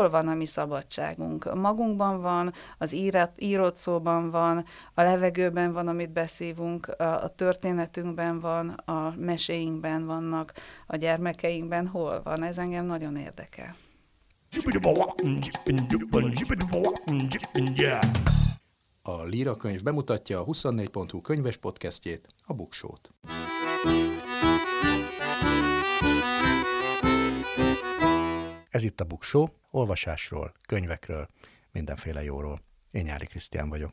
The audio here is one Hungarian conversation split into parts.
hol van a mi szabadságunk? Magunkban van, az írat, írott szóban van, a levegőben van, amit beszívunk, a, történetünkben van, a meséinkben vannak, a gyermekeinkben hol van? Ez engem nagyon érdekel. A Líra könyv bemutatja a 24.hu könyves podcastjét, a Buksót. Ez itt a Buksó, olvasásról, könyvekről, mindenféle jóról. Én Nyári Krisztián vagyok.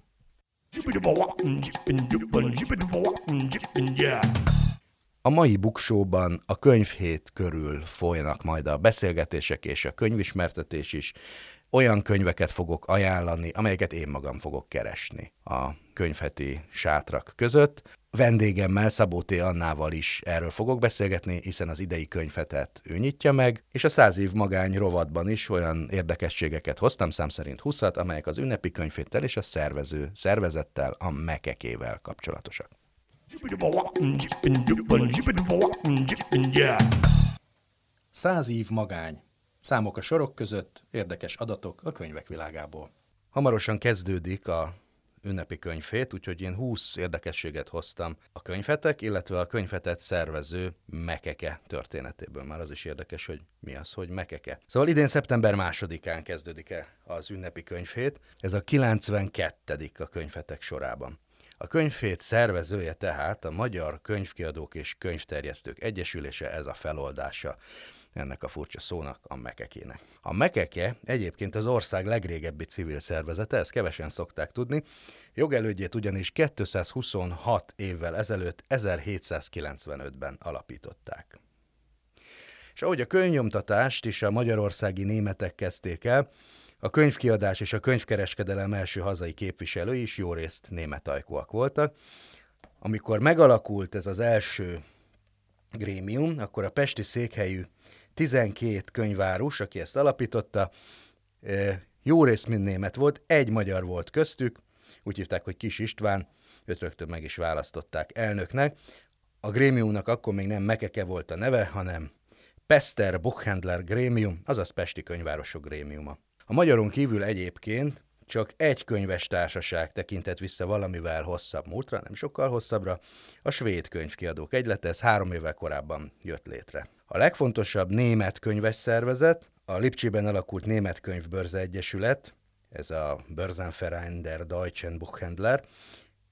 A mai buksóban a könyvhét körül folynak majd a beszélgetések és a könyvismertetés is. Olyan könyveket fogok ajánlani, amelyeket én magam fogok keresni a könyvheti sátrak között. Vendégemmel, Szabó T. Annával is erről fogok beszélgetni, hiszen az idei könyvetet ő nyitja meg, és a száz év magány rovatban is olyan érdekességeket hoztam, szám szerint 20 amelyek az ünnepi könyvhéttel és a szervező szervezettel, a mekekével kapcsolatosak. Száz év magány. Számok a sorok között, érdekes adatok a könyvek világából. Hamarosan kezdődik a ünnepi könyvét, úgyhogy én 20 érdekességet hoztam a könyvetek, illetve a könyvetet szervező Mekeke történetéből. Már az is érdekes, hogy mi az, hogy Mekeke. Szóval idén szeptember másodikán kezdődik el az ünnepi könyvét. Ez a 92. a könyvetek sorában. A könyvhét szervezője tehát a Magyar Könyvkiadók és Könyvterjesztők Egyesülése, ez a feloldása ennek a furcsa szónak, a mekekének. A mekeke egyébként az ország legrégebbi civil szervezete, ezt kevesen szokták tudni, jogelődjét ugyanis 226 évvel ezelőtt, 1795-ben alapították. És ahogy a könyvnyomtatást is a magyarországi németek kezdték el, a könyvkiadás és a könyvkereskedelem első hazai képviselői is jó részt német ajkúak voltak. Amikor megalakult ez az első grémium, akkor a pesti székhelyű 12 könyvárus, aki ezt alapította, jó rész mind német volt, egy magyar volt köztük, úgy hívták, hogy Kis István, őt rögtön meg is választották elnöknek. A grémiumnak akkor még nem Mekeke volt a neve, hanem Pester Buchhandler Grémium, azaz Pesti Könyvárosok Grémiuma. A magyaron kívül egyébként csak egy könyves társaság tekintett vissza valamivel hosszabb múltra, nem sokkal hosszabbra, a svéd könyvkiadók egylete, ez három évvel korábban jött létre. A legfontosabb német könyves szervezet, a Lipcsiben alakult Német Könyvbörze Egyesület, ez a Börsenverein der Deutschen Buchhändler,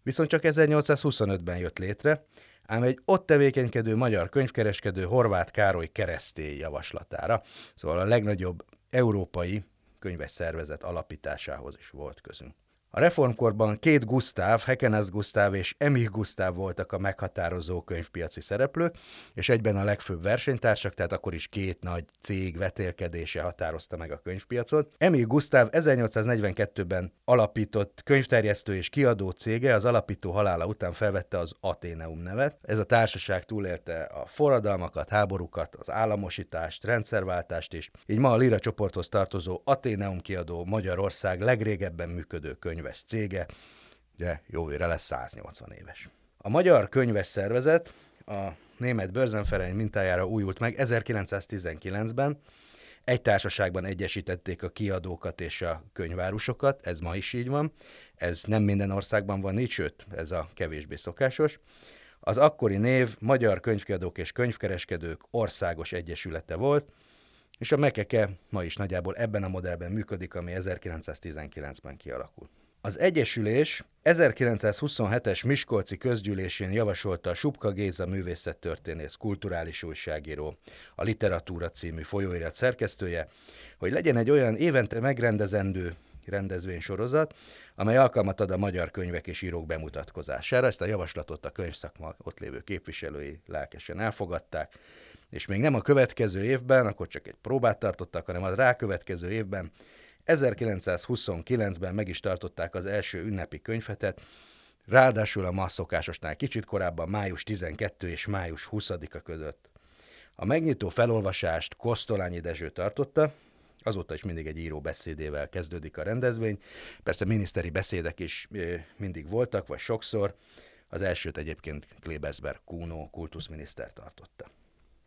viszont csak 1825-ben jött létre, ám egy ott tevékenykedő magyar könyvkereskedő Horváth Károly keresztély javaslatára, szóval a legnagyobb európai könyves szervezet alapításához is volt közünk. A reformkorban két Gusztáv, Hekenes Gusztáv és Emich Gusztáv voltak a meghatározó könyvpiaci szereplők, és egyben a legfőbb versenytársak, tehát akkor is két nagy cég vetélkedése határozta meg a könyvpiacot. Emich Gusztáv 1842-ben alapított könyvterjesztő és kiadó cége az alapító halála után felvette az Ateneum nevet. Ez a társaság túlélte a forradalmakat, háborúkat, az államosítást, rendszerváltást is. Így ma a Lira csoporthoz tartozó Ateneum kiadó Magyarország legrégebben működő könyv könyves cége, ugye jövőre lesz 180 éves. A Magyar Könyves Szervezet a német Börzenferein mintájára újult meg 1919-ben, egy társaságban egyesítették a kiadókat és a könyvárusokat, ez ma is így van, ez nem minden országban van így, sőt, ez a kevésbé szokásos. Az akkori név Magyar Könyvkiadók és Könyvkereskedők Országos Egyesülete volt, és a Mekeke ma is nagyjából ebben a modellben működik, ami 1919-ben kialakult. Az Egyesülés 1927-es Miskolci közgyűlésén javasolta a Subka Géza művészettörténész kulturális újságíró, a Literatúra című folyóirat szerkesztője, hogy legyen egy olyan évente megrendezendő rendezvénysorozat, amely alkalmat ad a magyar könyvek és írók bemutatkozására. Ezt a javaslatot a könyvszakma ott lévő képviselői lelkesen elfogadták, és még nem a következő évben, akkor csak egy próbát tartottak, hanem a rákövetkező évben 1929-ben meg is tartották az első ünnepi könyvetet, ráadásul a ma szokásosnál kicsit korábban május 12 és május 20-a között. A megnyitó felolvasást Kosztolányi Dezső tartotta, azóta is mindig egy író beszédével kezdődik a rendezvény. Persze miniszteri beszédek is mindig voltak, vagy sokszor. Az elsőt egyébként Klebesberg Kuno kultuszminiszter tartotta.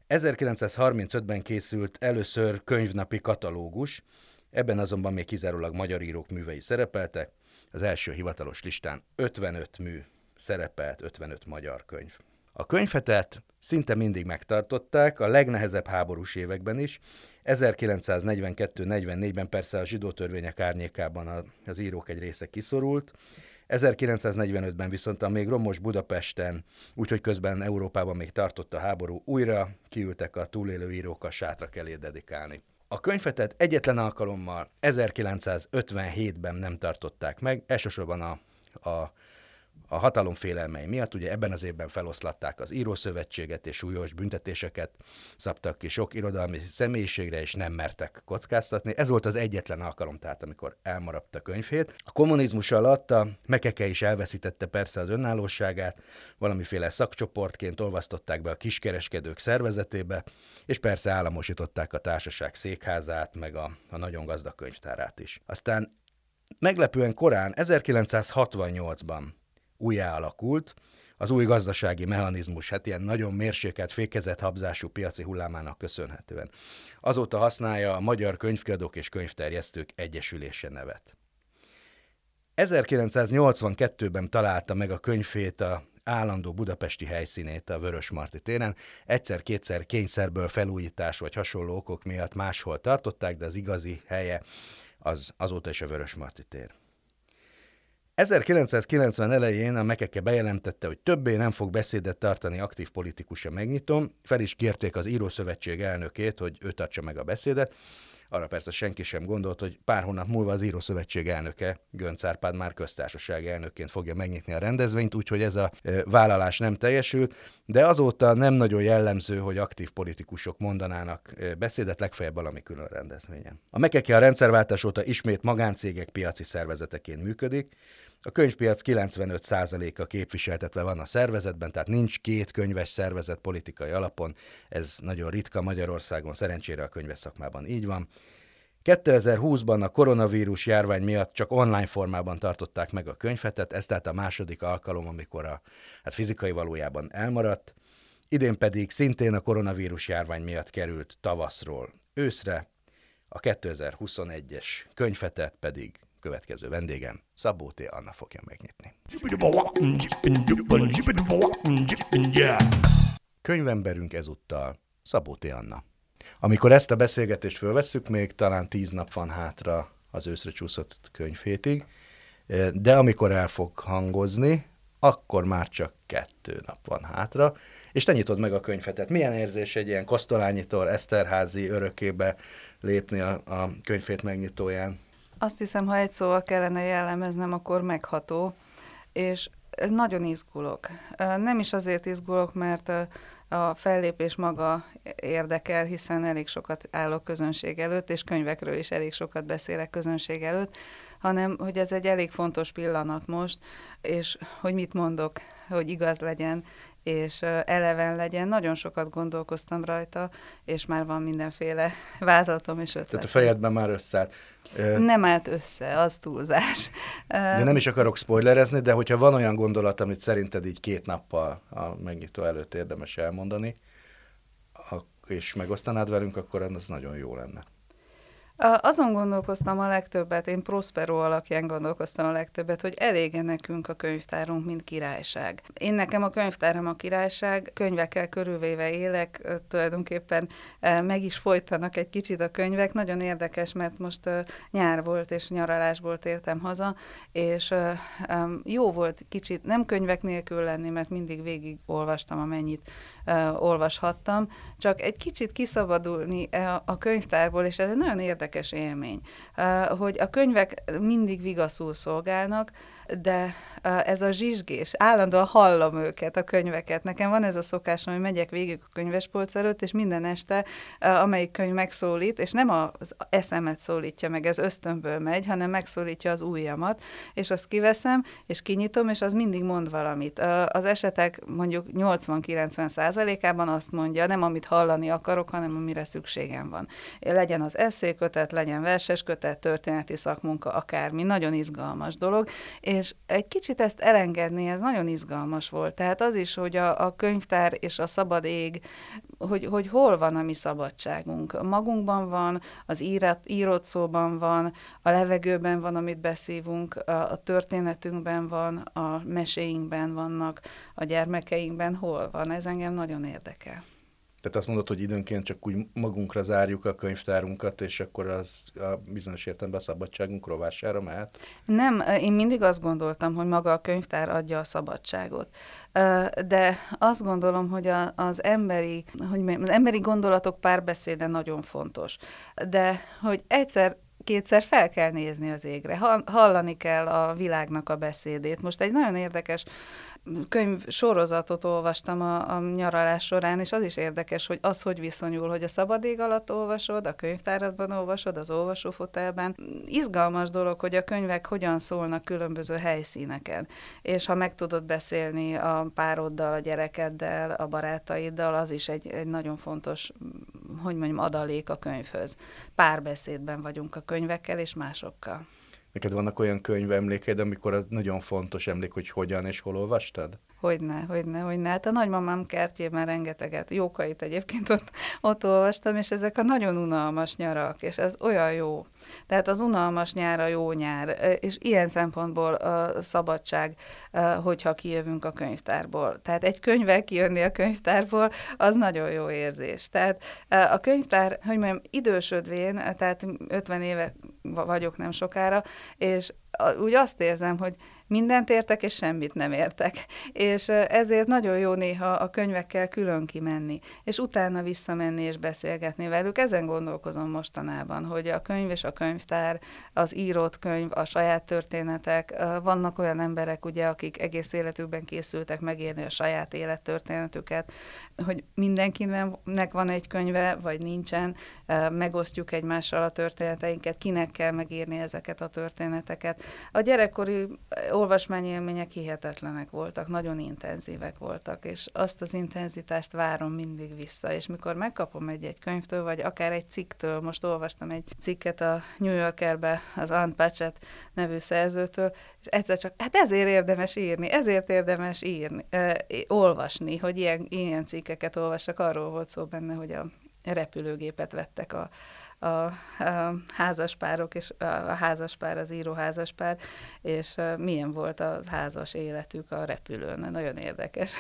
1935-ben készült először könyvnapi katalógus, Ebben azonban még kizárólag magyar írók művei szerepeltek, az első hivatalos listán 55 mű szerepelt, 55 magyar könyv. A könyvhetet szinte mindig megtartották, a legnehezebb háborús években is. 1942-44-ben persze a zsidó törvények árnyékában az írók egy része kiszorult, 1945-ben viszont a még romos Budapesten, úgyhogy közben Európában még tartott a háború, újra kiültek a túlélő írók a sátrak elé dedikálni. A könyvetet egyetlen alkalommal 1957-ben nem tartották meg, elsősorban a, a a hatalom félelmei miatt, ugye ebben az évben feloszlatták az írószövetséget, és súlyos büntetéseket szabtak ki sok irodalmi személyiségre, és nem mertek kockáztatni. Ez volt az egyetlen alkalom, tehát amikor elmaradt a könyvét. A kommunizmus alatt a Mekeke is elveszítette persze az önállóságát, valamiféle szakcsoportként olvasztották be a kiskereskedők szervezetébe, és persze államosították a társaság székházát, meg a, a nagyon gazdag könyvtárát is. Aztán meglepően korán, 1968-ban újjá alakult, az új gazdasági mechanizmus, hát ilyen nagyon mérsékelt, fékezett habzású piaci hullámának köszönhetően. Azóta használja a Magyar Könyvkiadók és Könyvterjesztők Egyesülése nevet. 1982-ben találta meg a könyvét a állandó budapesti helyszínét a Vörös Marti téren. Egyszer-kétszer kényszerből felújítás vagy hasonló okok miatt máshol tartották, de az igazi helye az azóta is a Vörös Marti tér. 1990 elején a Mekeke bejelentette, hogy többé nem fog beszédet tartani aktív politikusa megnyitom, fel is kérték az Írószövetség elnökét, hogy ő tartsa meg a beszédet, arra persze senki sem gondolt, hogy pár hónap múlva az Írószövetség elnöke, Gönc Árpád már köztársaság elnökként fogja megnyitni a rendezvényt, úgyhogy ez a vállalás nem teljesült, de azóta nem nagyon jellemző, hogy aktív politikusok mondanának beszédet, legfeljebb valami külön rendezvényen. A Mekeke a rendszerváltás óta ismét magáncégek piaci szervezeteként működik, a könyvpiac 95%-a képviseltetve van a szervezetben, tehát nincs két könyves szervezet politikai alapon, ez nagyon ritka Magyarországon, szerencsére a könyves szakmában így van. 2020-ban a koronavírus járvány miatt csak online formában tartották meg a könyvetet, ez tehát a második alkalom, amikor a hát fizikai valójában elmaradt. Idén pedig szintén a koronavírus járvány miatt került tavaszról őszre, a 2021-es könyvetet pedig következő vendégem, Szabó T. Anna fogja megnyitni. Könyvemberünk ezúttal Szabó T. Anna. Amikor ezt a beszélgetést fölvesszük, még talán tíz nap van hátra az őszre csúszott könyvhétig, de amikor el fog hangozni, akkor már csak kettő nap van hátra, és te nyitod meg a könyvetet. Milyen érzés egy ilyen Kosztolányitól Eszterházi örökébe lépni a, a könyvét megnyitóján? Azt hiszem, ha egy szóval kellene jellemeznem, akkor megható, és nagyon izgulok. Nem is azért izgulok, mert a fellépés maga érdekel, hiszen elég sokat állok közönség előtt, és könyvekről is elég sokat beszélek közönség előtt, hanem hogy ez egy elég fontos pillanat most, és hogy mit mondok, hogy igaz legyen, és eleven legyen. Nagyon sokat gondolkoztam rajta, és már van mindenféle vázlatom és ötlet. Tehát a fejedben már összeállt. Nem állt össze, az túlzás. De nem is akarok spoilerezni, de hogyha van olyan gondolat, amit szerinted így két nappal a megnyitó előtt érdemes elmondani, és megosztanád velünk, akkor az nagyon jó lenne. Azon gondolkoztam a legtöbbet, én Prospero alapján gondolkoztam a legtöbbet, hogy elége nekünk a könyvtárunk, mint királyság. Én nekem a könyvtáram a királyság, könyvekkel körülvéve élek, tulajdonképpen meg is folytanak egy kicsit a könyvek. Nagyon érdekes, mert most nyár volt, és nyaralásból tértem haza, és jó volt kicsit nem könyvek nélkül lenni, mert mindig végig olvastam, amennyit olvashattam, csak egy kicsit kiszabadulni a könyvtárból, és ez egy nagyon érdekes élmény, hogy a könyvek mindig vigaszul szolgálnak, de ez a zsizsgés, állandóan hallom őket, a könyveket. Nekem van ez a szokásom, hogy megyek végig a könyvespolc előtt, és minden este amelyik könyv megszólít, és nem az eszemet szólítja meg, ez ösztönből megy, hanem megszólítja az ujjamat, és azt kiveszem, és kinyitom, és az mindig mond valamit. Az esetek mondjuk 80-90 százalékában azt mondja, nem amit hallani akarok, hanem amire szükségem van. Legyen az eszékötet, legyen verses kötet, történeti szakmunka, akármi, nagyon izgalmas dolog, és és egy kicsit ezt elengedni, ez nagyon izgalmas volt. Tehát az is, hogy a, a könyvtár és a szabad ég, hogy, hogy hol van a mi szabadságunk. Magunkban van, az írat, írott szóban van, a levegőben van, amit beszívunk, a, a történetünkben van, a meséinkben vannak, a gyermekeinkben hol van. Ez engem nagyon érdekel. Tehát azt mondod, hogy időnként csak úgy magunkra zárjuk a könyvtárunkat, és akkor az a bizonyos értelemben a szabadságunk rovására mehet? Nem, én mindig azt gondoltam, hogy maga a könyvtár adja a szabadságot. De azt gondolom, hogy az emberi, hogy az emberi gondolatok párbeszéde nagyon fontos. De hogy egyszer kétszer fel kell nézni az égre, hallani kell a világnak a beszédét. Most egy nagyon érdekes könyv sorozatot olvastam a, a nyaralás során, és az is érdekes, hogy az hogy viszonyul, hogy a szabad ég alatt olvasod, a könyvtáradban olvasod, az olvasófotelben. Izgalmas dolog, hogy a könyvek hogyan szólnak különböző helyszíneken, és ha meg tudod beszélni a pároddal, a gyerekeddel, a barátaiddal, az is egy, egy nagyon fontos, hogy mondjam, adalék a könyvhöz. Párbeszédben vagyunk a könyvekkel és másokkal. Neked vannak olyan könyvemlékeid, amikor az nagyon fontos emlék, hogy hogyan és hol olvastad? Hogyne, hogyne, hogyne. Hát a nagymamám kertjében rengeteget, jókait egyébként ott, ott olvastam, és ezek a nagyon unalmas nyarak, és ez olyan jó. Tehát az unalmas nyár a jó nyár, és ilyen szempontból a szabadság, hogyha kijövünk a könyvtárból. Tehát egy könyvvel kijönni a könyvtárból, az nagyon jó érzés. Tehát a könyvtár, hogy mondjam, idősödvén, tehát 50 éve vagyok nem sokára, és úgy azt érzem, hogy mindent értek, és semmit nem értek. És ezért nagyon jó néha a könyvekkel külön kimenni, és utána visszamenni és beszélgetni velük. Ezen gondolkozom mostanában, hogy a könyv és a könyvtár, az írott könyv, a saját történetek, vannak olyan emberek, ugye, akik egész életükben készültek megérni a saját élettörténetüket, hogy mindenkinek van egy könyve, vagy nincsen, megosztjuk egymással a történeteinket, kinek kell megírni ezeket a történeteket. A gyerekkori olvasmányélmények hihetetlenek voltak, nagyon intenzívek voltak, és azt az intenzitást várom mindig vissza, és mikor megkapom egy-egy könyvtől, vagy akár egy cikktől, most olvastam egy cikket a New Yorkerbe, az Ann Patchett nevű szerzőtől, és egyszer csak, hát ezért érdemes írni, ezért érdemes írni, ö, olvasni, hogy ilyen, ilyen cikkeket olvassak, arról volt szó benne, hogy a repülőgépet vettek a, a, a házaspárok, és a, házaspár, az író házaspár, és milyen volt a házas életük a repülőn. Nagyon érdekes.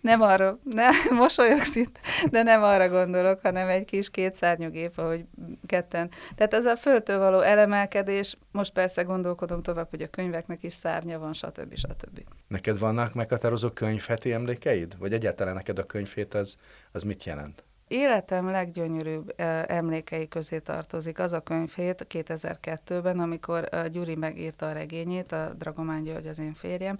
Nem arra, nem, mosolyog szint, de nem arra gondolok, hanem egy kis kétszárnyú gép, ahogy ketten. Tehát ez a földtől való elemelkedés, most persze gondolkodom tovább, hogy a könyveknek is szárnya van, stb. stb. Neked vannak meghatározó könyvheti emlékeid? Vagy egyáltalán neked a könyvhét az, az mit jelent? Életem leggyönyörűbb emlékei közé tartozik az a könyvhét 2002-ben, amikor Gyuri megírta a regényét, a Dragomán György az én férjem,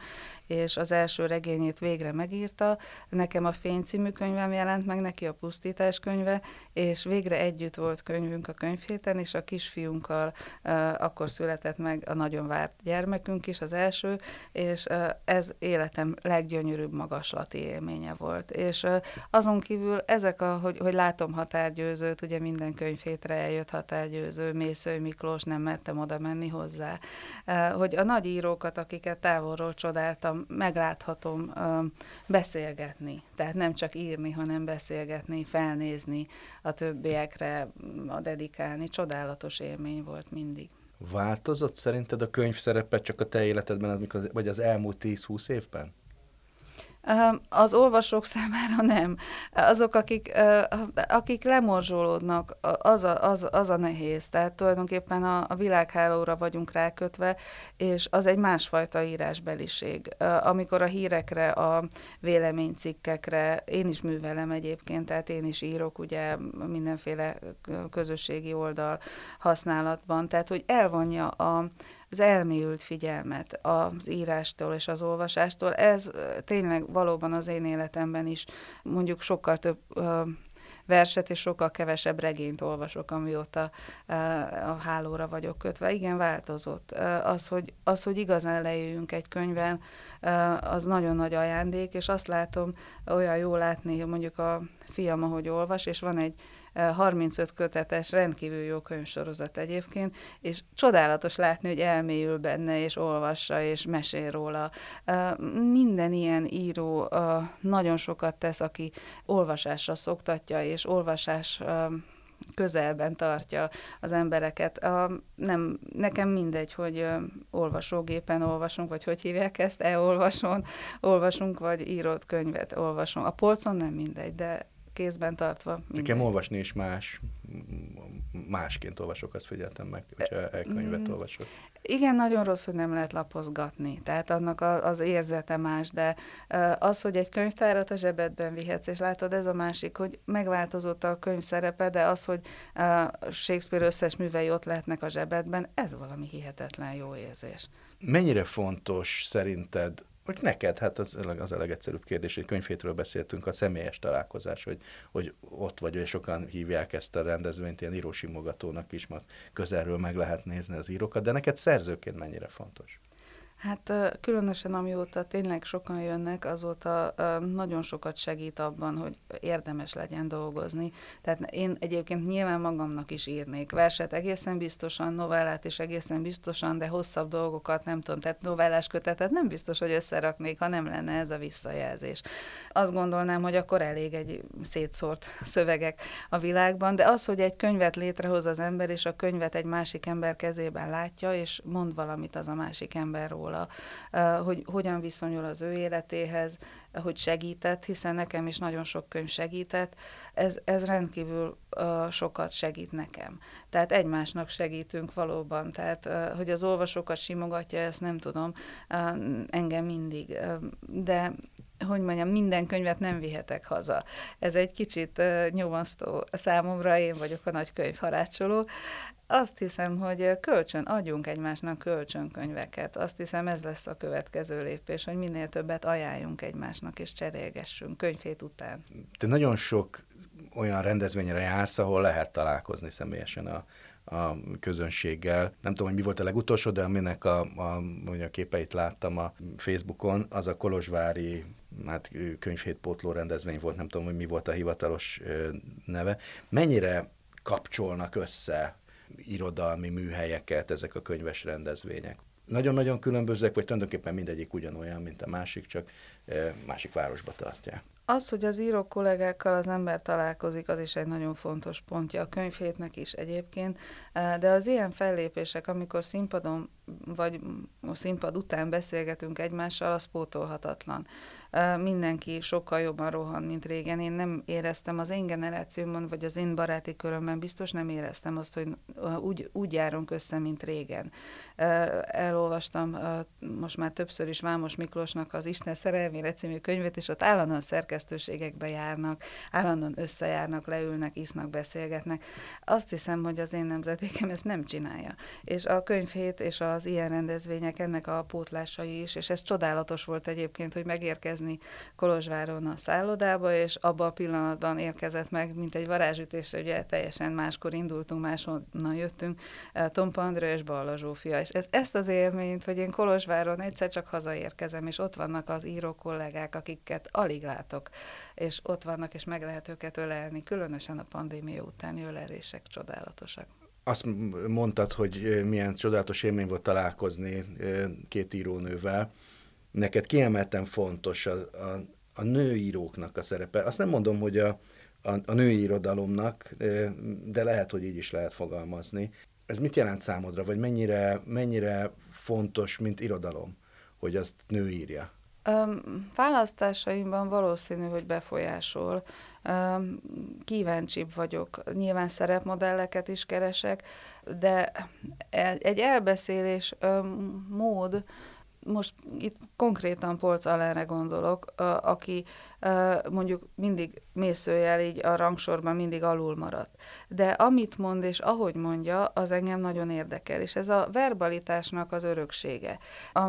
és az első regényét végre megírta. Nekem a Fény című könyvem jelent meg, neki a Pusztítás könyve, és végre együtt volt könyvünk a könyvhéten, és a kisfiunkkal akkor született meg a nagyon várt gyermekünk is, az első, és ez életem leggyönyörűbb magaslati élménye volt. És azon kívül ezek a, hogy hogy látom határgyőzőt, ugye minden könyvhétre eljött határgyőző, Mészői Miklós, nem mertem oda menni hozzá. Hogy a nagy írókat, akiket távolról csodáltam, megláthatom beszélgetni. Tehát nem csak írni, hanem beszélgetni, felnézni a többiekre, a dedikálni. Csodálatos élmény volt mindig. Változott szerinted a könyv szerepe csak a te életedben, vagy az elmúlt 10-20 évben? Az olvasók számára nem. Azok, akik, akik lemorzsolódnak, az a, az, az a nehéz. Tehát tulajdonképpen a, a világhálóra vagyunk rákötve, és az egy másfajta írásbeliség. Amikor a hírekre, a véleménycikkekre, én is művelem egyébként, tehát én is írok ugye mindenféle közösségi oldal használatban, tehát hogy elvonja a, az elmélyült figyelmet az írástól és az olvasástól. Ez tényleg valóban az én életemben is mondjuk sokkal több verset, és sokkal kevesebb regényt olvasok, amióta a hálóra vagyok kötve. Igen, változott. Az, hogy, az, hogy igazán lejöjjünk egy könyvvel, az nagyon nagy ajándék, és azt látom, olyan jó látni, hogy mondjuk a fiam, ahogy olvas, és van egy 35 kötetes, rendkívül jó könyvsorozat egyébként, és csodálatos látni, hogy elmélyül benne, és olvassa, és mesél róla. Minden ilyen író nagyon sokat tesz, aki olvasásra szoktatja, és olvasás közelben tartja az embereket. A, nem, nekem mindegy, hogy ö, olvasógépen olvasunk, vagy hogy hívják ezt, e-olvason olvasunk, vagy írott könyvet olvasunk. A polcon nem mindegy, de kézben tartva. Mindegy. Nekem olvasni is más, másként olvasok, azt figyeltem meg, hogyha e-könyvet mm. olvasok. Igen, nagyon rossz, hogy nem lehet lapozgatni, tehát annak a, az érzete más, de az, hogy egy könyvtárat a zsebedben vihetsz, és látod, ez a másik, hogy megváltozott a könyv szerepe, de az, hogy Shakespeare összes művei ott lehetnek a zsebedben, ez valami hihetetlen jó érzés. Mennyire fontos szerinted hogy neked, hát az, az a legegyszerűbb kérdés, hogy könyvhétről beszéltünk, a személyes találkozás, hogy, hogy ott vagy, és sokan hívják ezt a rendezvényt ilyen írósimogatónak is, mert közelről meg lehet nézni az írókat, de neked szerzőként mennyire fontos? Hát különösen amióta tényleg sokan jönnek, azóta nagyon sokat segít abban, hogy érdemes legyen dolgozni. Tehát én egyébként nyilván magamnak is írnék verset egészen biztosan, novellát is egészen biztosan, de hosszabb dolgokat nem tudom, tehát novellás kötetet nem biztos, hogy összeraknék, ha nem lenne ez a visszajelzés. Azt gondolnám, hogy akkor elég egy szétszórt szövegek a világban, de az, hogy egy könyvet létrehoz az ember, és a könyvet egy másik ember kezében látja, és mond valamit az a másik ember róla, róla, hogy hogyan viszonyul az ő életéhez, hogy segített, hiszen nekem is nagyon sok könyv segített, ez, ez rendkívül sokat segít nekem. Tehát egymásnak segítünk valóban, tehát hogy az olvasókat simogatja, ezt nem tudom, engem mindig, de hogy mondjam, minden könyvet nem vihetek haza. Ez egy kicsit nyomasztó számomra, én vagyok a nagy könyvharácsoló, azt hiszem, hogy kölcsön, adjunk egymásnak kölcsönkönyveket. Azt hiszem, ez lesz a következő lépés, hogy minél többet ajánljunk egymásnak, és cserélgessünk könyvét után. Te nagyon sok olyan rendezvényre jársz, ahol lehet találkozni személyesen a, a közönséggel. Nem tudom, hogy mi volt a legutolsó, de aminek a, a, a képeit láttam a Facebookon, az a Kolozsvári hát könyvhétpótló rendezvény volt, nem tudom, hogy mi volt a hivatalos neve. Mennyire kapcsolnak össze irodalmi műhelyeket, ezek a könyves rendezvények. Nagyon-nagyon különbözőek, vagy tulajdonképpen mindegyik ugyanolyan, mint a másik, csak másik városba tartják. Az, hogy az író kollégákkal az ember találkozik, az is egy nagyon fontos pontja a könyvhétnek is egyébként, de az ilyen fellépések, amikor színpadon vagy a színpad után beszélgetünk egymással, az pótolhatatlan mindenki sokkal jobban rohan, mint régen. Én nem éreztem az én generációmon, vagy az én baráti körömben biztos nem éreztem azt, hogy úgy, úgy járunk össze, mint régen. Elolvastam most már többször is Vámos Miklósnak az Isten szerelmére című könyvet, és ott állandóan szerkesztőségekbe járnak, állandóan összejárnak, leülnek, isznak, beszélgetnek. Azt hiszem, hogy az én nemzetékem ezt nem csinálja. És a könyvhét és az ilyen rendezvények ennek a pótlásai is, és ez csodálatos volt egyébként, hogy megérkezni érkezni Kolozsváron a szállodába, és abban a pillanatban érkezett meg, mint egy varázsütésre, ugye teljesen máskor indultunk, máshonnan jöttünk, eh, Tompa Andrő és Balla Zsófia. És ez, ezt az élményt, hogy én Kolozsváron egyszer csak hazaérkezem, és ott vannak az író kollégák, akiket alig látok, és ott vannak, és meg lehet őket ölelni, különösen a pandémia utáni ölelések csodálatosak azt mondtad, hogy milyen csodálatos élmény volt találkozni két írónővel neked kiemelten fontos a, a, a nőíróknak a szerepe. Azt nem mondom, hogy a, a, a női irodalomnak, de lehet, hogy így is lehet fogalmazni. Ez mit jelent számodra, vagy mennyire, mennyire fontos, mint irodalom, hogy azt nő írja? Um, választásaimban valószínű, hogy befolyásol. Kíváncsibb vagyok. Nyilván szerepmodelleket is keresek, de egy elbeszélés mód, most itt konkrétan Polc Alenre gondolok, aki mondjuk mindig mészőjel így a rangsorban mindig alul maradt. De amit mond és ahogy mondja, az engem nagyon érdekel, és ez a verbalitásnak az öröksége. A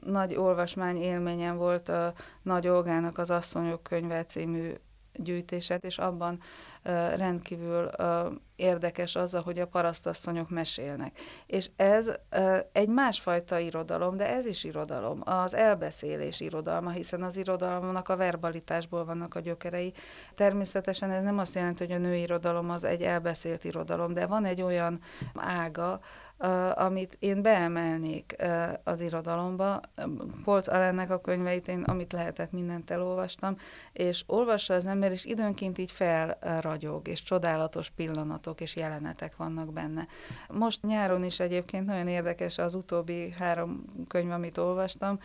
nagy olvasmány élményem volt a Nagy Olgának az Asszonyok könyve című gyűjtéset, és abban rendkívül érdekes az, hogy a parasztasszonyok mesélnek. És ez egy másfajta irodalom, de ez is irodalom, az elbeszélés irodalma, hiszen az irodalomnak a verbalitásból vannak a gyökerei. Természetesen ez nem azt jelenti, hogy a női irodalom az egy elbeszélt irodalom, de van egy olyan ága, amit én beemelnék az irodalomba. Polc Alennek a könyveit én, amit lehetett, mindent elolvastam, és olvassa az ember, és időnként így felragyog, és csodálatos pillanatok és jelenetek vannak benne. Most nyáron is egyébként nagyon érdekes az utóbbi három könyv, amit olvastam.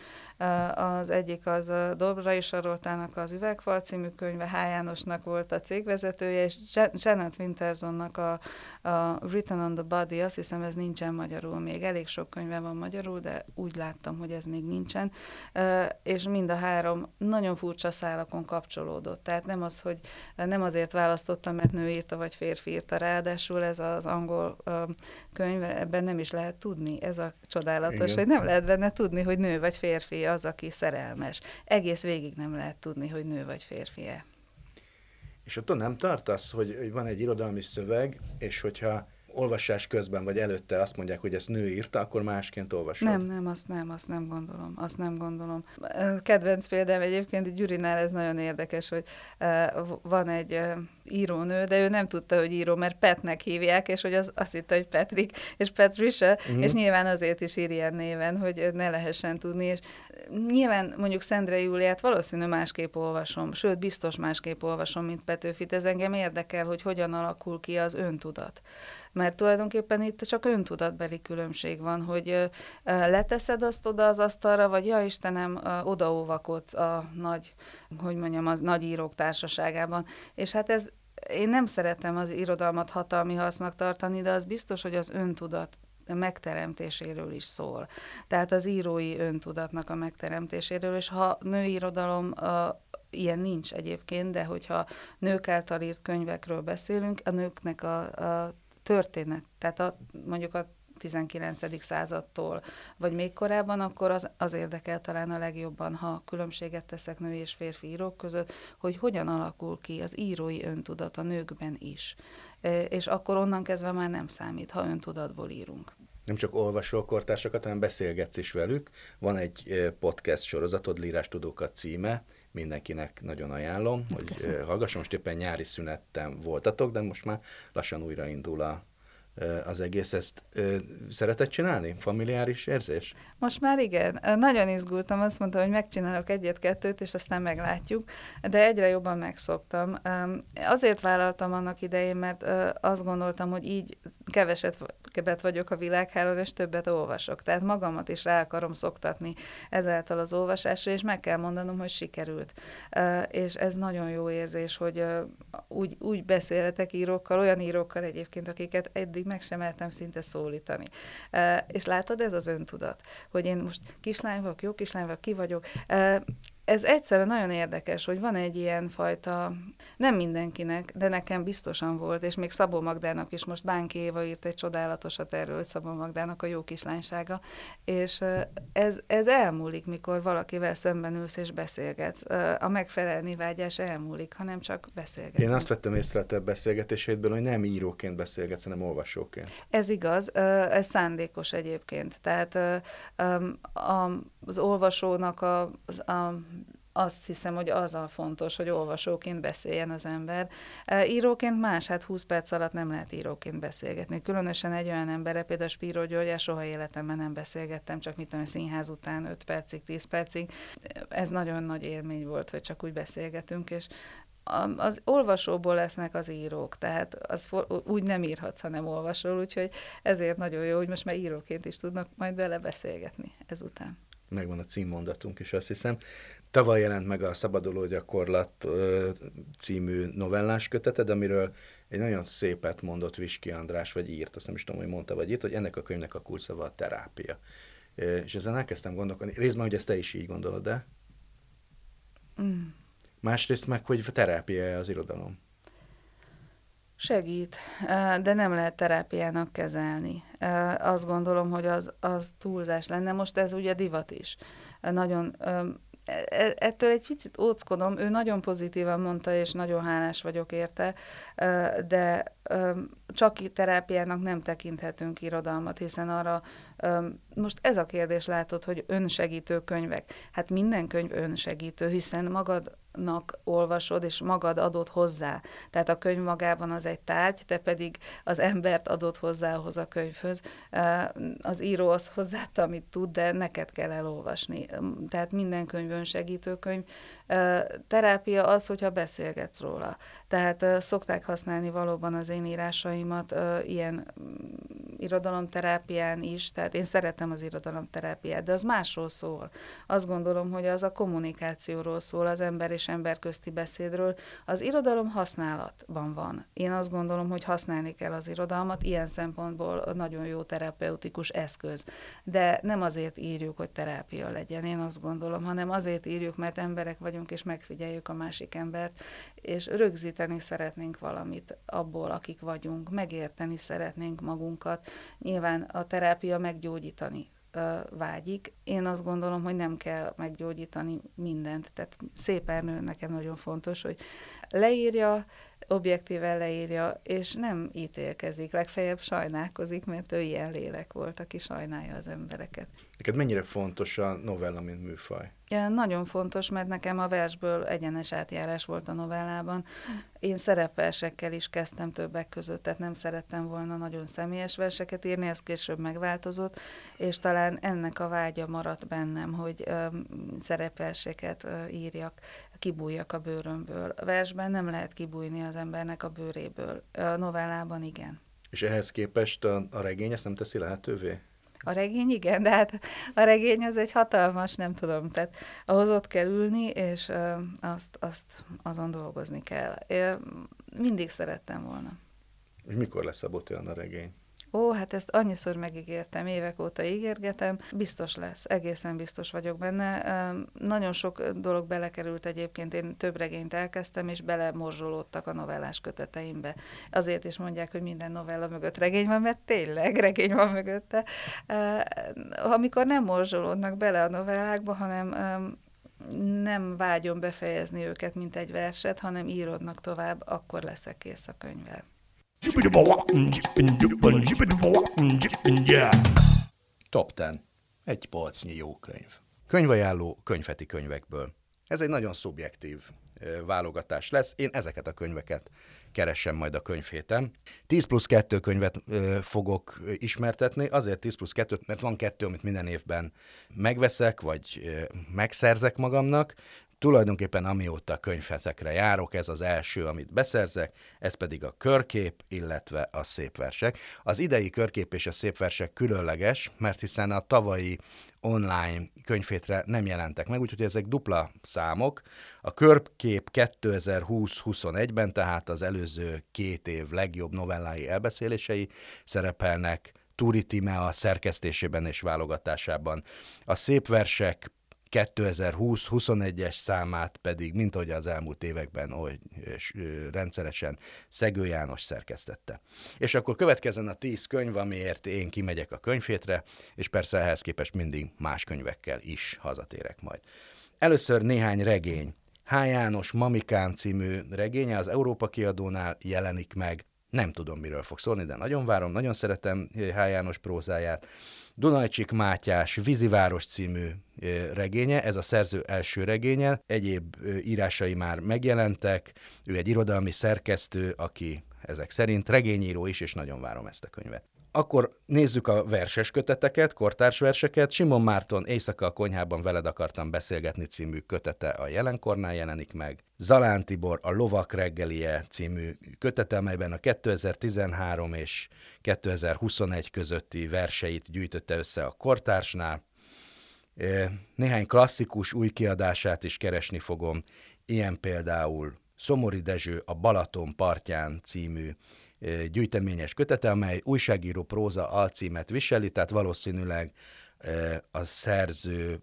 Az egyik az Dobrai Saroltának az Üvegfal című könyve, H. Jánosnak volt a cégvezetője, és Janet Wintersonnak a, a Written on the Body, azt hiszem ez nincsen magyarul még. Elég sok könyve van magyarul, de úgy láttam, hogy ez még nincsen. És mind a három nagyon furcsa szálakon kapcsolódott. Tehát nem az, hogy nem azért választottam, mert nő írta, vagy férfi írta. Ráadásul ez az angol könyv, ebben nem is lehet tudni. Ez a csodálatos, Igen. hogy nem lehet benne tudni, hogy nő vagy férfi az, aki szerelmes. Egész végig nem lehet tudni, hogy nő vagy férfi-e. És attól nem tartasz, hogy, hogy van egy irodalmi szöveg, és hogyha olvasás közben vagy előtte azt mondják, hogy ezt nő írta, akkor másként olvasod? Nem, nem, azt nem, azt nem gondolom, azt nem gondolom. Kedvenc példám egyébként Gyurinál ez nagyon érdekes, hogy van egy írónő, de ő nem tudta, hogy író, mert Petnek hívják, és hogy az azt hitte, hogy Patrick és Patricia, uh-huh. és nyilván azért is ír ilyen néven, hogy ne lehessen tudni, és nyilván mondjuk Szendre Júliát valószínű másképp olvasom, sőt, biztos másképp olvasom, mint Petőfit, ez engem érdekel, hogy hogyan alakul ki az öntudat mert tulajdonképpen itt csak öntudatbeli különbség van, hogy leteszed azt oda az asztalra, vagy ja Istenem, odaóvakodsz a nagy, hogy mondjam, az nagy írók társaságában. És hát ez, én nem szeretem az irodalmat hatalmi hasznak tartani, de az biztos, hogy az öntudat megteremtéséről is szól. Tehát az írói öntudatnak a megteremtéséről, és ha női irodalom a, ilyen nincs egyébként, de hogyha nők által írt könyvekről beszélünk, a nőknek a, a történet, tehát a, mondjuk a 19. századtól, vagy még korábban, akkor az, az érdekel talán a legjobban, ha különbséget teszek női és férfi írók között, hogy hogyan alakul ki az írói öntudat a nőkben is. E, és akkor onnan kezdve már nem számít, ha öntudatból írunk. Nem csak olvasol kortársakat, hanem beszélgetsz is velük. Van egy e, podcast sorozatod, Lírás Tudókat címe, mindenkinek nagyon ajánlom, hogy Köszönöm. hallgasson. Most éppen nyári szünetten voltatok, de most már lassan újraindul a az egész. Ezt szeretett csinálni? Familiáris érzés? Most már igen. Nagyon izgultam, azt mondtam, hogy megcsinálok egyet-kettőt, és aztán meglátjuk, de egyre jobban megszoktam. Azért vállaltam annak idején, mert azt gondoltam, hogy így keveset kevet vagyok a világhálón, és többet olvasok. Tehát magamat is rá akarom szoktatni ezáltal az olvasásra, és meg kell mondanom, hogy sikerült. És ez nagyon jó érzés, hogy úgy, úgy beszélhetek írókkal, olyan írókkal egyébként, akiket eddig meg sem mertem szinte szólítani. És látod, ez az öntudat, hogy én most kislány vagyok, jó kislány vagyok, ki vagyok ez egyszerűen nagyon érdekes, hogy van egy ilyen fajta, nem mindenkinek, de nekem biztosan volt, és még Szabó Magdának is most Bánki Éva írt egy csodálatosat erről, hogy Szabó Magdának a jó kislánysága, és ez, ez elmúlik, mikor valakivel szemben ülsz és beszélgetsz. A megfelelni vágyás elmúlik, hanem csak beszélgetsz. Én azt vettem észre a te beszélgetésédből, hogy nem íróként beszélgetsz, hanem olvasóként. Ez igaz, ez szándékos egyébként. Tehát az olvasónak a, a azt hiszem, hogy az a fontos, hogy olvasóként beszéljen az ember. E, íróként más, hát 20 perc alatt nem lehet íróként beszélgetni. Különösen egy olyan emberre, például Spíró György, soha életemben nem beszélgettem, csak mit tudom, színház után 5 percig, 10 percig. Ez nagyon nagy élmény volt, hogy csak úgy beszélgetünk, és az olvasóból lesznek az írók, tehát az for, úgy nem írhatsz, ha nem olvasol, úgyhogy ezért nagyon jó, hogy most már íróként is tudnak majd vele beszélgetni ezután megvan a címmondatunk is, azt hiszem. Tavaly jelent meg a Szabaduló Gyakorlat című novellás köteted, amiről egy nagyon szépet mondott Viski András, vagy írt, azt nem is tudom, hogy mondta, vagy írt, hogy ennek a könyvnek a kulcsszava a terápia. És ezen elkezdtem gondolkodni, részben, hogy ezt te is így gondolod, de? Mm. Másrészt meg, hogy terápia az irodalom. Segít, de nem lehet terápiának kezelni. Azt gondolom, hogy az, az túlzás lenne. Most ez ugye divat is. Nagyon ettől egy picit óckodom, ő nagyon pozitívan mondta, és nagyon hálás vagyok érte, de csak terápiának nem tekinthetünk irodalmat, hiszen arra most ez a kérdés látod, hogy önsegítő könyvek. Hát minden könyv önsegítő, hiszen magad nak olvasod, és magad adod hozzá. Tehát a könyv magában az egy tárgy, te pedig az embert adod hozzá ahhoz a könyvhöz. Az író az hozzáadta, amit tud, de neked kell elolvasni. Tehát minden könyv önsegítő könyv. Terápia az, hogyha beszélgetsz róla. Tehát szokták használni valóban az én írásaimat ilyen mm, irodalomterápián is, tehát én szeretem az irodalomterápiát, de az másról szól. Azt gondolom, hogy az a kommunikációról szól, az ember és ember közti beszédről. Az irodalom használatban van. Én azt gondolom, hogy használni kell az irodalmat, ilyen szempontból nagyon jó terapeutikus eszköz. De nem azért írjuk, hogy terápia legyen, én azt gondolom, hanem azért írjuk, mert emberek vagyunk, és megfigyeljük a másik embert, és rögzíteni szeretnénk valamit abból, akik vagyunk, megérteni szeretnénk magunkat. Nyilván a terápia meggyógyítani vágyik. Én azt gondolom, hogy nem kell meggyógyítani mindent. Tehát szép Ernő nekem nagyon fontos, hogy leírja, objektíven leírja, és nem ítélkezik, legfeljebb sajnálkozik, mert ő ilyen lélek volt, aki sajnálja az embereket. Neked mennyire fontos a novella, mint műfaj? Nagyon fontos, mert nekem a versből egyenes átjárás volt a novellában. Én szerepversekkel is kezdtem többek között, tehát nem szerettem volna nagyon személyes verseket írni, ez később megváltozott, és talán ennek a vágya maradt bennem, hogy ö, szerepverseket ö, írjak, kibújjak a bőrömből. A versben nem lehet kibújni az embernek a bőréből, a novellában igen. És ehhez képest a, a regény ezt nem teszi lehetővé? A regény igen, de hát a regény az egy hatalmas, nem tudom, tehát ahhoz ott kell ülni, és uh, azt, azt azon dolgozni kell. Én mindig szerettem volna. És mikor lesz a Botélan a regény? Ó, hát ezt annyiszor megígértem, évek óta ígérgetem, biztos lesz, egészen biztos vagyok benne. Nagyon sok dolog belekerült egyébként, én több regényt elkezdtem, és belemorzsolódtak a novellás köteteimbe. Azért is mondják, hogy minden novella mögött regény van, mert tényleg regény van mögötte. Amikor nem morzsolódnak bele a novellákba, hanem nem vágyom befejezni őket, mint egy verset, hanem írodnak tovább, akkor leszek kész a könyvvel. Top 10. Egy polcnyi jó könyv. Könyvajánló könyveti könyvekből. Ez egy nagyon szubjektív válogatás lesz. Én ezeket a könyveket keresem majd a könyvhéten. 10 plusz 2 könyvet ö, fogok ismertetni, azért 10 plusz 2, mert van kettő, amit minden évben megveszek, vagy ö, megszerzek magamnak, Tulajdonképpen amióta könyvhetekre járok, ez az első, amit beszerzek, ez pedig a körkép, illetve a szépversek. Az idei körkép és a szépversek különleges, mert hiszen a tavalyi online könyvhétre nem jelentek meg, úgyhogy ezek dupla számok. A körkép 2020-21-ben, tehát az előző két év legjobb novellái elbeszélései szerepelnek, Turi a szerkesztésében és válogatásában. A szép versek 2020-21-es számát pedig, mint ahogy az elmúlt években oly, rendszeresen Szegő János szerkesztette. És akkor következzen a tíz könyv, amiért én kimegyek a könyvhétre, és persze ehhez képest mindig más könyvekkel is hazatérek majd. Először néhány regény. H. János Mamikán című regénye az Európa kiadónál jelenik meg. Nem tudom, miről fog szólni, de nagyon várom, nagyon szeretem H. János prózáját. Dunajcsik Mátyás Víziváros című regénye, ez a szerző első regénye, egyéb írásai már megjelentek, ő egy irodalmi szerkesztő, aki ezek szerint regényíró is, és nagyon várom ezt a könyvet. Akkor nézzük a verses köteteket, kortárs verseket. Simon Márton Éjszaka a konyhában veled akartam beszélgetni című kötete a jelenkornál jelenik meg. Zalán Tibor a Lovak reggelie című kötete, amelyben a 2013 és 2021 közötti verseit gyűjtötte össze a kortársnál. Néhány klasszikus új kiadását is keresni fogom, ilyen például Szomori Dezső a Balaton partján című gyűjteményes kötete, amely újságíró próza alcímet viseli, tehát valószínűleg a szerző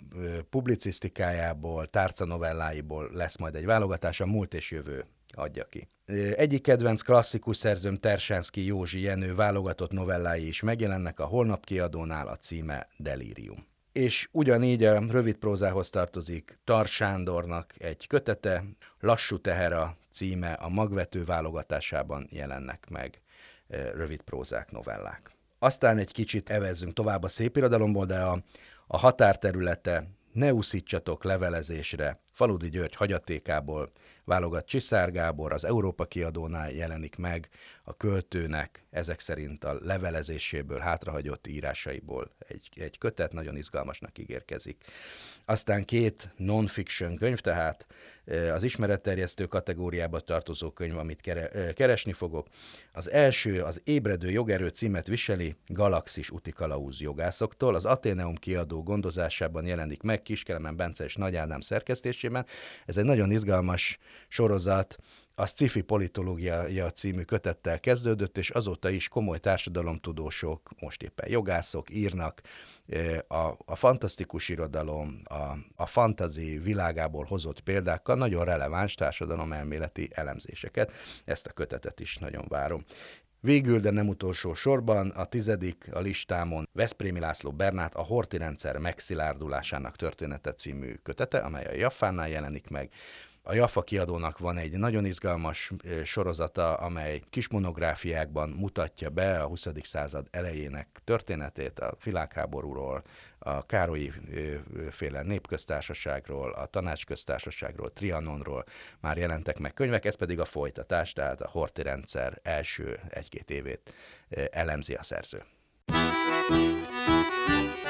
publicisztikájából, tárcanovelláiból lesz majd egy válogatás, a múlt és jövő adja ki. Egyik kedvenc klasszikus szerzőm Tersenszki Józsi Jenő válogatott novellái is megjelennek a Holnap kiadónál, a címe Delirium. És ugyanígy a rövid prózához tartozik Tar Sándornak egy kötete, Lassú teher a címe, a magvető válogatásában jelennek meg rövid prózák, novellák. Aztán egy kicsit evezzünk tovább a szépirodalomból, de a, a határterülete ne úszítsatok levelezésre, Faludi György hagyatékából. Válogat Csiszár Gábor, az Európa kiadónál jelenik meg. A költőnek ezek szerint a levelezéséből, hátrahagyott írásaiból egy, egy kötet, nagyon izgalmasnak ígérkezik. Aztán két non-fiction könyv, tehát az ismeretterjesztő kategóriába tartozó könyv, amit keresni fogok. Az első az Ébredő jogerő címet viseli Galaxis utikalauz jogászoktól. Az Ateneum kiadó gondozásában jelenik meg Kiskelemen Bence és Nagy Ádám szerkesztésében. Ez egy nagyon izgalmas sorozat, a Sci-fi politológia című kötettel kezdődött, és azóta is komoly társadalomtudósok, most éppen jogászok írnak a, a fantasztikus irodalom, a, a fantazi világából hozott példákkal nagyon releváns társadalomelméleti elemzéseket. Ezt a kötetet is nagyon várom. Végül, de nem utolsó sorban, a tizedik a listámon Veszprémi László Bernát a Horti rendszer megszilárdulásának története című kötete, amely a Jaffánnál jelenik meg. A Jaffa kiadónak van egy nagyon izgalmas sorozata, amely kis monográfiákban mutatja be a 20. század elejének történetét, a világháborúról, a Károlyi féle népköztársaságról, a tanácsköztársaságról, Trianonról már jelentek meg könyvek, ez pedig a folytatás, tehát a Horti rendszer első egy-két évét elemzi a szerző. Thank you.